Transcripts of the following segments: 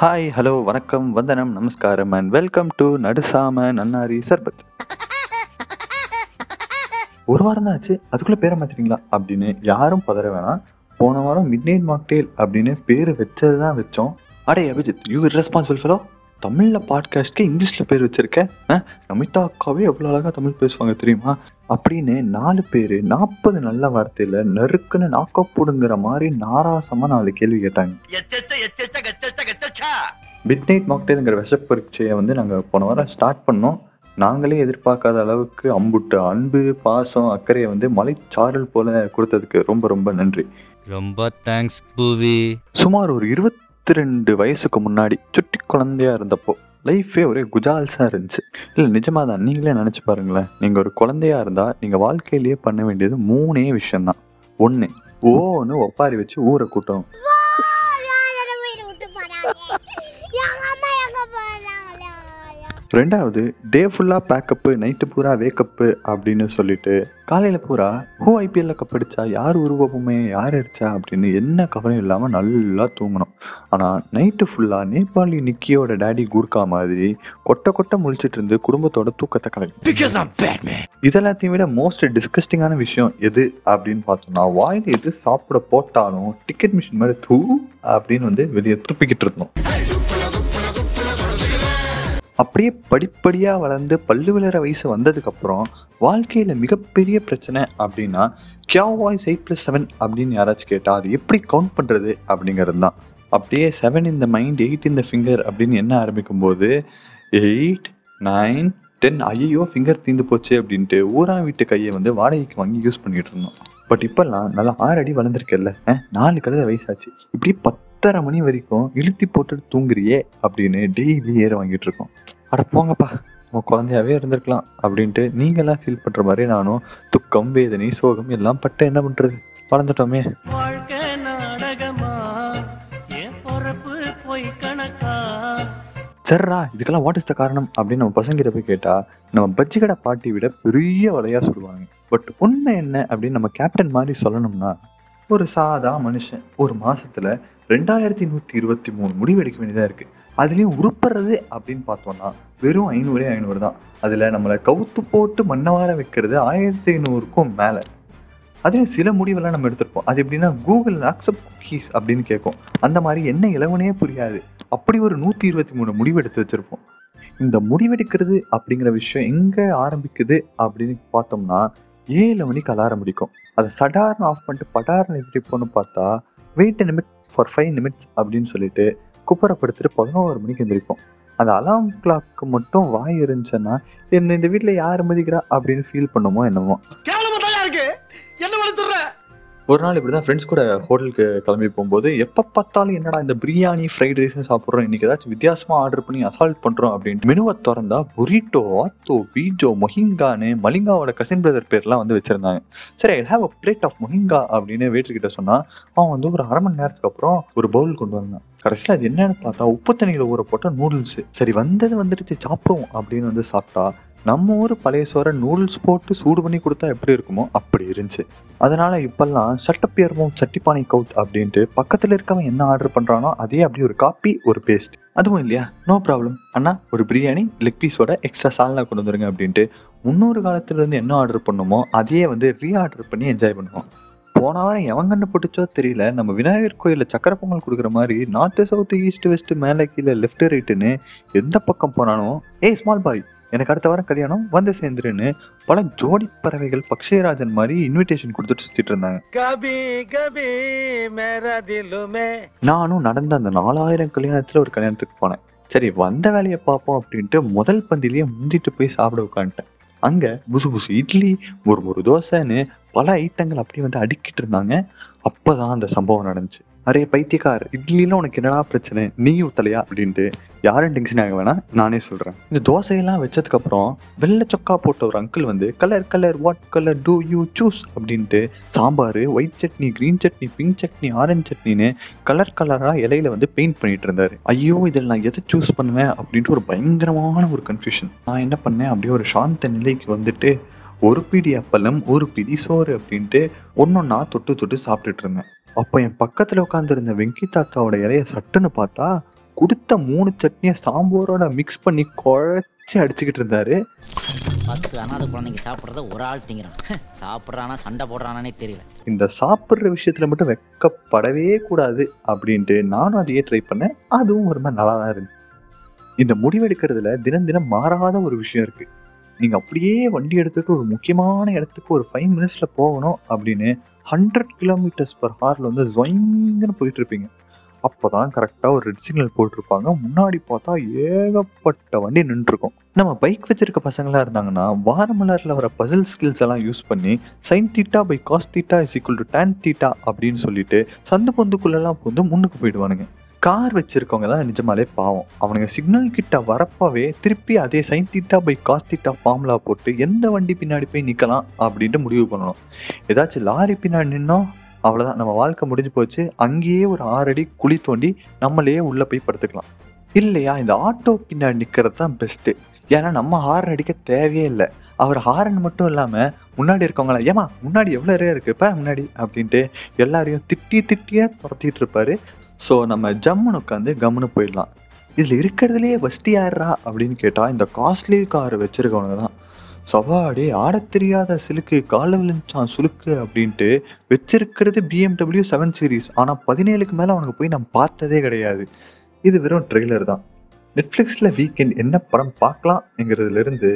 Hi hello வணக்கம் வந்தனம் நமஸ்காரம் and welcome to Nadusaama Nannari Sarbath. ஒரு வாரம் தான் ஆச்சு அதுக்குள்ள பேரை மாத்திரீங்களா அப்படின்னு யாரும் பதற வேணாம். போன வாரம் மிட் நைட் மாக்டேல் அப்படின்னு பேர் வச்சது தான் வச்சோம். அடே அபிஜித் யூ ரெஸ்பான்சிபிள் ஃபெலோ தமிழில் பாட்காஸ்ட்க்கு இங்கிலீஷில் பேர் வச்சிருக்கேன் நமிதா அக்காவே எவ்வளோ அழகாக தமிழ் பேசுவாங்க தெரியுமா? அப்படின்னு நாலு பேர் நாற்பது நல்ல வார்த்தையில் நறுக்குன்னு நாக்கப்படுங்கிற மாதிரி நாராசமாக நாலு கேள்வி கேட்டாங்க. கச்சச்சா மிட் நைட் மாக்டேலுங்கிற விஷ பரீட்சையை வந்து நாங்கள் போன வாரம் ஸ்டார்ட் பண்ணோம். நாங்களே எதிர்பார்க்காத அளவுக்கு அம்புட்டு அன்பு பாசம் அக்கறையை வந்து மலைச்சாரல் போல கொடுத்ததுக்கு ரொம்ப ரொம்ப நன்றி. ரொம்ப தேங்க்ஸ் பூவி. சுமார் ஒரு இருபத்தி ரெண்டு வயசுக்கு முன்னாடி சுட்டி குழந்தையா இருந்தப்போ லைஃபே ஒரே குஜால்ஸாக இருந்துச்சு. இல்லை நிஜமாக தான் நீங்களே நினச்சி பாருங்களேன். நீங்கள் ஒரு குழந்தையா இருந்தால் நீங்கள் வாழ்க்கையிலேயே பண்ண வேண்டியது மூணே விஷயம்தான். ஒன்று ஓன்னு ஒப்பாரி வச்சு ஊரை கூட்டணும் யாரை வீடு விட்டு போறாங்க எங்க அம்மா எங்க போறாங்களா ரெண்டாவது டே ஃபுல்லாக பேக்கப்பு நைட்டு பூரா வேக்கப்பு அப்படின்னு சொல்லிட்டு காலையில் பூரா ஹூ ஐபிஎல்ல கப் அடிச்சா யார் உருவமுமே யார் அடிச்சா? அப்படின்னு என்ன கவலையும் இல்லாமல் நல்லா தூங்கணும். ஆனால் நைட்டு ஃபுல்லாக நேபாளி நிக்கியோட டேடி கூர்க்கா மாதிரி கொட்டை கொட்டை முழிச்சிட்டு இருந்து குடும்பத்தோட தூக்கத்தை கலக்கி. இதெல்லாத்தையும் விட மோஸ்ட் டிஸ்கஸ்டிங்கான விஷயம் எது அப்படின்னு பார்த்தோம்னா வாயில் எது சாப்பிட போட்டாலும் டிக்கெட் மிஷின் மாதிரி தூ அப்படின்னு வந்து வெளியே துப்பிக்கிட்டு இருந்தோம். அப்படியே படிப்படியாக வளர்ந்து பல்லு விழற வயசு வந்ததுக்கப்புறம் வாழ்க்கையில் மிகப்பெரிய பிரச்சனை அப்படின்னா கியாவாய்ஸ் எயிட் ப்ளஸ் செவன் அப்படின்னு யாராச்சும் கேட்டால் அது எப்படி கவுண்ட் பண்ணுறது அப்படிங்கிறது தான். அப்படியே செவன் இந்த மைண்ட் எயிட் இந்த ஃபிங்கர் அப்படின்னு என்ன ஆரம்பிக்கும் போது எயிட் நைன் டென் ஐயோ ஃபிங்கர் தீந்து போச்சு அப்படின்ட்டு ஊரா வீட்டு கையை வந்து வாடகைக்கு வாங்கி யூஸ் பண்ணிட்டு இருந்தோம். பட் இப்போல்லாம் நல்லா ஆறு அடி வளர்ந்துருக்கல நாலு கழுத வயசாச்சு. இப்படி பத்தரை மணி வரைக்கும் இழுத்தி போட்டுட்டு தூங்குறியே அப்படின்னு டெய்லி ஏற வாங்கிட்டு இருக்கோம். அட போங்கப்பா உன் குழந்தையாவே இருந்திருக்கலாம் அப்படின்ட்டு நீங்களாம் ஃபீல் பண்ற மாதிரி நானும் துக்கம் வேதனை சோகம் எல்லாம் பட்டு என்ன பண்றது? வளர்ந்துட்டோமே. சரிடா இதுக்கெல்லாம் வாட் இஸ் த காரணம் அப்படின்னு நம்ம பசங்கிட்ட போய் கேட்டா நம்ம பஜ்ஜி கடை பாட்டி விட பெரிய வலையா சொல்லுவாங்க. பட் உண்மை என்ன அப்படின்னு நம்ம கேப்டன் மாதிரி சொல்லணும்னா ஒரு சாதா மனுஷன் ஒரு மாசத்துல ரெண்டாயிரத்தி நூத்தி இருபத்தி மூணு முடிவு எடுக்க வேண்டியதா இருக்கு. அதுலயும் உருப்படுறது அப்படின்னு பார்த்தோம்னா வெறும் ஐநூறே ஐநூறு தான். அதுல நம்மளை கவுத்து போட்டு மண்ணவார வைக்கிறது ஆயிரத்தி ஐநூறுக்கும் மேல. அதுலயும் சில முடிவெல்லாம் நம்ம எடுத்திருப்போம். அது எப்படின்னா கூகுள் அக்செப்ட் குக்கீஸ் அப்படின்னு கேட்கும். அந்த மாதிரி என்ன இளவனே புரியாது. அப்படி ஒரு நூத்தி இருபத்தி மூணு முடிவு எடுத்து வச்சிருப்போம். இந்த முடிவெடுக்கிறது அப்படிங்கிற விஷயம் எங்க ஆரம்பிக்குது அப்படின்னு பார்த்தோம்னா ஏழு மணிக்கு அலாரம் முடிக்கும் அதை சடார்னு ஆஃப் பண்ணிட்டு படார்னு எப்படி போன்னு பார்த்தா wait minute for five minutes அப்படின்னு சொல்லிட்டு குப்பரப்படுத்திட்டு பதினோரு மணிக்கு எந்திரிப்போம். அந்த அலாம் கிளாக்கு மட்டும் வாய் இருந்துச்சுன்னா என்ன இந்த வீட்டில் யார் மதிக்கிறா? அப்படின்னு ஃபீல் பண்ணுமோ என்னமோ. என்ன ஒரு நாள் இப்படி தான் ஃப்ரெண்ட்ஸ் கூட ஹோட்டலுக்கு கிளம்பி போகும்போது எப்போ பார்த்தாலும் என்னடா இந்த பிரியாணி ஃப்ரைட் ரைஸ்னு சாப்பிட்றோம் இன்னைக்கு ஏதாச்சும் வித்தியாசமாக ஆர்டர் பண்ணி அசால்ட் பண்ணுறோம் அப்படின்ட்டு மெனுவை திறந்தா புரிட்டோ ஆத்தோ பீஜோ மொஹிங்கான்னு மலிங்காவோட கசின் பிரதர் பேர்லாம் வந்து வச்சிருந்தாங்க. சரி I have a plate of mohinga அப்படின்னு வேட்டர் கிட்ட சொன்னா அவன் வந்து ஒரு அரை மணி நேரத்துக்கு அப்புறம் ஒரு பவுல் கொண்டு வந்தான். கடைசியில் அது என்னன்னு பார்த்தா உப்பு தண்ணியில் ஊற போட்ட நூடுல்ஸ் சரி வந்தது வந்துடுச்சு சாப்பிடுவோம் அப்படின்னு வந்து சாப்பிட்டா நம்ம ஊர் பழைய சோறை நூடுல்ஸ் போட்டு சூடு பண்ணி கொடுத்தா எப்படி இருக்குமோ அப்படி இருந்துச்சு. அதனால இப்பெல்லாம் சட்டப்பியர்மோ சட்டிப்பானை கவுத் அப்படின்ட்டு பக்கத்தில் இருக்கவன் என்ன ஆர்டர் பண்ணுறானோ அதே அப்படியே ஒரு காப்பி ஒரு பேஸ்ட் அதுவும் இல்லையா? நோ ப்ராப்ளம் அண்ணா ஒரு பிரியாணி லெக் பீஸோட எக்ஸ்ட்ரா சால்னா கொண்டு வந்துருங்க அப்படின்ட்டு முன்னொரு காலத்துலேருந்து என்ன ஆர்டர் பண்ணுமோ அதையே வந்து ரீ ஆர்டர் பண்ணி என்ஜாய் பண்ணுவோம். போன வாரம் எவன் கண்ணு பிடிச்சோ தெரியல நம்ம விநாயகர் கோயிலில் சக்கரை பொங்கல் கொடுக்குற மாதிரி நார்த்து சவுத்து ஈஸ்ட் வெஸ்ட் மேலே கீழே லெஃப்ட் ரைட்டுன்னு எந்த பக்கம் போனாலும் ஏய் ஸ்மால் பாய் எனக்கு அடுத்த வாரம் கல்யாணம் வந்து சேர்ந்துருன்னு பல ஜோடி பறவைகள் பக்ஷயராஜன் மாதிரி இன்விடேஷன் கொடுத்துட்டு சுத்திட்டு இருந்தாங்க. நானும் நடந்த அந்த நாலாயிரம் கல்யாணத்துல ஒரு கல்யாணத்துக்கு போனேன். சரி வந்த வேலையை பார்ப்போம் அப்படின்ட்டு முதல் பந்திலேயே முந்திட்டு போய் சாப்பிட உட்காந்துட்டேன். அங்க புசு புசு இட்லி ஒரு ஒரு தோசைன்னு பல ஐட்டங்கள் அப்படியே வந்து அடுக்கிட்டு இருந்தாங்க. அப்பதான் அந்த சம்பவம் நடந்துச்சு. அரே பைத்தியக்கார் இட்லிலாம் உனக்கு என்னடா பிரச்சனை? நீ ஊத்தலையா? அப்படின்ட்டு யாரும் டென்ஷன் ஆக வேணாம் நானே சொல்கிறேன் இந்த தோசையெல்லாம் வச்சதுக்கப்புறம் வெள்ளை சொக்கா போட்ட ஒரு அங்கிள் வந்து colour colour what colour do you choose அப்படின்ட்டு sambar white chutney green chutney pink chutney orange சட்னின்னு colour கலராக இலையில வந்து பெயிண்ட் பண்ணிட்டு இருந்தாரு. ஐயோ இதில் நான் எதை சூஸ் பண்ணுவேன்? அப்படின்ட்டு ஒரு பயங்கரமான ஒரு கன்ஃபியூஷன் நான் என்ன பண்ணேன்? அப்படியே ஒரு சாந்த நிலைக்கு வந்துட்டு ஒரு பிடி அப்பளம் ஒரு பிடி சோறு அப்படின்ட்டு ஒன்னொன்னா தொட்டு தொட்டு சாப்பிட்டுட்டு இருந்தேன். அப்போ என் பக்கத்துல உட்காந்துருந்த வெங்கி தாத்தாவோட இலைய சட்டுன்னு பார்த்தா கொடுத்த மூணு சட்னியை சாம்பாரோட மிக்ஸ் பண்ணி குழச்சி அடிச்சுக்கிட்டு இருந்தாரு. பத்து அனாதை குழந்தைங்க சாப்பிட்றத ஒரு ஆள் திங்கிறான். சாப்பிட்றானா சண்டை போடுறானே தெரியல. இந்த சாப்பிட்ற விஷயத்துல மட்டும் வெக்கப்படவே கூடாது அப்படின்ட்டு நானும் அதையே ட்ரை பண்ணேன். அதுவும் ஒரு மாதிரி நல்லா தான் இருந்துச்சு. இந்த முடிவெடுக்கிறதுல தினம் தினம் மாறாத ஒரு விஷயம் இருக்கு. நீங்கள் அப்படியே வண்டி எடுத்துகிட்டு ஒரு முக்கியமான இடத்துக்கு ஒரு ஃபைவ் மினிட்ஸில் போகணும் அப்படின்னு ஹண்ட்ரட் கிலோமீட்டர்ஸ் பர் ஹாரில் வந்து ஜொயிங்கன்னு போயிட்டுருப்பீங்க. அப்போ தான் கரெக்டாக ஒரு ரெட் சிக்னல் போட்டிருப்பாங்க. முன்னாடி பார்த்தா ஏகப்பட்ட வண்டி நின்றுருக்கும். நம்ம பைக் வச்சிருக்க பசங்களாக இருந்தாங்கன்னா வாரமலரில் வர பசில் ஸ்கில்ஸ் எல்லாம் யூஸ் பண்ணி sine theta by cos theta is equal to tan theta அப்படின்னு சொல்லிட்டு சந்து பொந்துக்குள்ளெல்லாம் வந்து முன்னுக்கு போயிடுவானுங்க. கார் வச்சிருக்கவங்க தான் நிஜமாலே பாவம். அவனுங்க சிக்னல் கிட்ட வரப்பவே திருப்பி அதே sine theta by cos theta formula போட்டு எந்த வண்டி பின்னாடி போய் நிற்கலாம் அப்படின்ட்டு முடிவு பண்ணணும். ஏதாச்சும் லாரி பின்னாடி நின்னோம் அவ்வளோதான் நம்ம வாழ்க்கை முடிஞ்சு போச்சு. அங்கேயே ஒரு ஆறு அடி குழி தோண்டி நம்மளே உள்ளே போய் படுத்துக்கலாம். இல்லையா? இந்த ஆட்டோ பின்னாடி நிற்கிறது தான் பெஸ்ட்டு ஏன்னா நம்ம ஹாரன் அடிக்க தேவையே இல்லை. அவர் ஹாரன் மட்டும் இல்லாமல் முன்னாடி இருக்கவங்கள ஏமா முன்னாடி எவ்வளோ ரே இருக்குப்பா முன்னாடி. அப்படின்ட்டு எல்லாரையும் திட்டி திட்டியே துரத்திட்டு இருப்பாரு. ஸோ நம்ம ஜம்முன்னு உட்காந்து கம்முன்னு போயிடலாம். இதில் இருக்கிறதுலேயே ஃபஸ்ட்டு யாரா அப்படின்னு கேட்டால் இந்த காஸ்ட்லி கார் வச்சுருக்கவங்க தான். சவாடி ஆடத் தெரியாத சிலுக்கு கால விழுந்தான் சுலுக்கு அப்படின்ட்டு வச்சிருக்கிறது பிஎம்டபிள்யூ செவன் சீரிஸ் ஆனால் பதினேழுக்கு மேலே அவனுக்கு போய் நான் பார்த்ததே கிடையாது. இது வெறும் ட்ரெய்லர் தான். நெட்ஃப்ளிக்ஸில் வீக்கெண்ட் என்ன படம் பார்க்கலாம்ங்கிறதுலேருந்து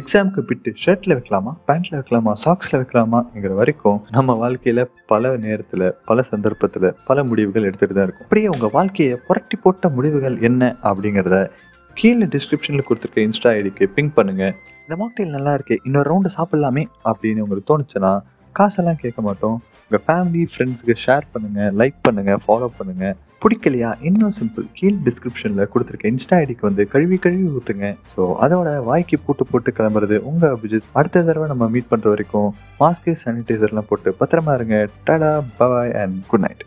எக்ஸாமுக்கு பிட்டு ஷர்ட்டில் வைக்கலாமா பேண்ட்டில் வைக்கலாமா சாக்ஸில் வைக்கலாமாங்கிற வரைக்கும் நம்ம வாழ்க்கையில் பல நேரத்தில் பல சந்தர்ப்பத்தில் பல முடிவுகள் எடுத்துகிட்டு தான் இருக்கும். அப்படியே உங்கள் வாழ்க்கையை புரட்டி போட்ட முடிவுகள் என்ன அப்படிங்கிறத கீழே டிஸ்கிரிப்ஷனில் கொடுத்துருக்க இன்ஸ்டா ஐடிக்கு பிங்க் பண்ணுங்க. இந்த மாக்டெயில் நல்லா இருக்கே இன்னொரு ரவுண்டு சாப்பிடலாமே அப்படின்னு உங்களுக்கு தோணுச்சுன்னா காசெல்லாம் கேட்க மாட்டோம். உங்கள் ஃபேமிலி ஃப்ரெண்ட்ஸுக்கு ஷேர் பண்ணுங்கள் லைக் பண்ணுங்கள் ஃபாலோ பண்ணுங்கள் பிடிக்கலையா? இன்னும் சிம்பிள் கீழ் டிஸ்கிரிப்ஷனில் கொடுத்துருக்க இன்ஸ்டா ஐடிக்கு வந்து கழுவி கழுவி ஊற்றுங்க ஸோ அதோட வாய்க்கு பூட்டு போட்டு கிளம்புறது உங்கள் அபிஜித். அடுத்த தடவை நம்ம மீட் பண்ணுற வரைக்கும் மாஸ்க்கு சானிடைசர்லாம் போட்டு பத்திரமா இருங்க. டடா பாய் அண்ட் குட் நைட்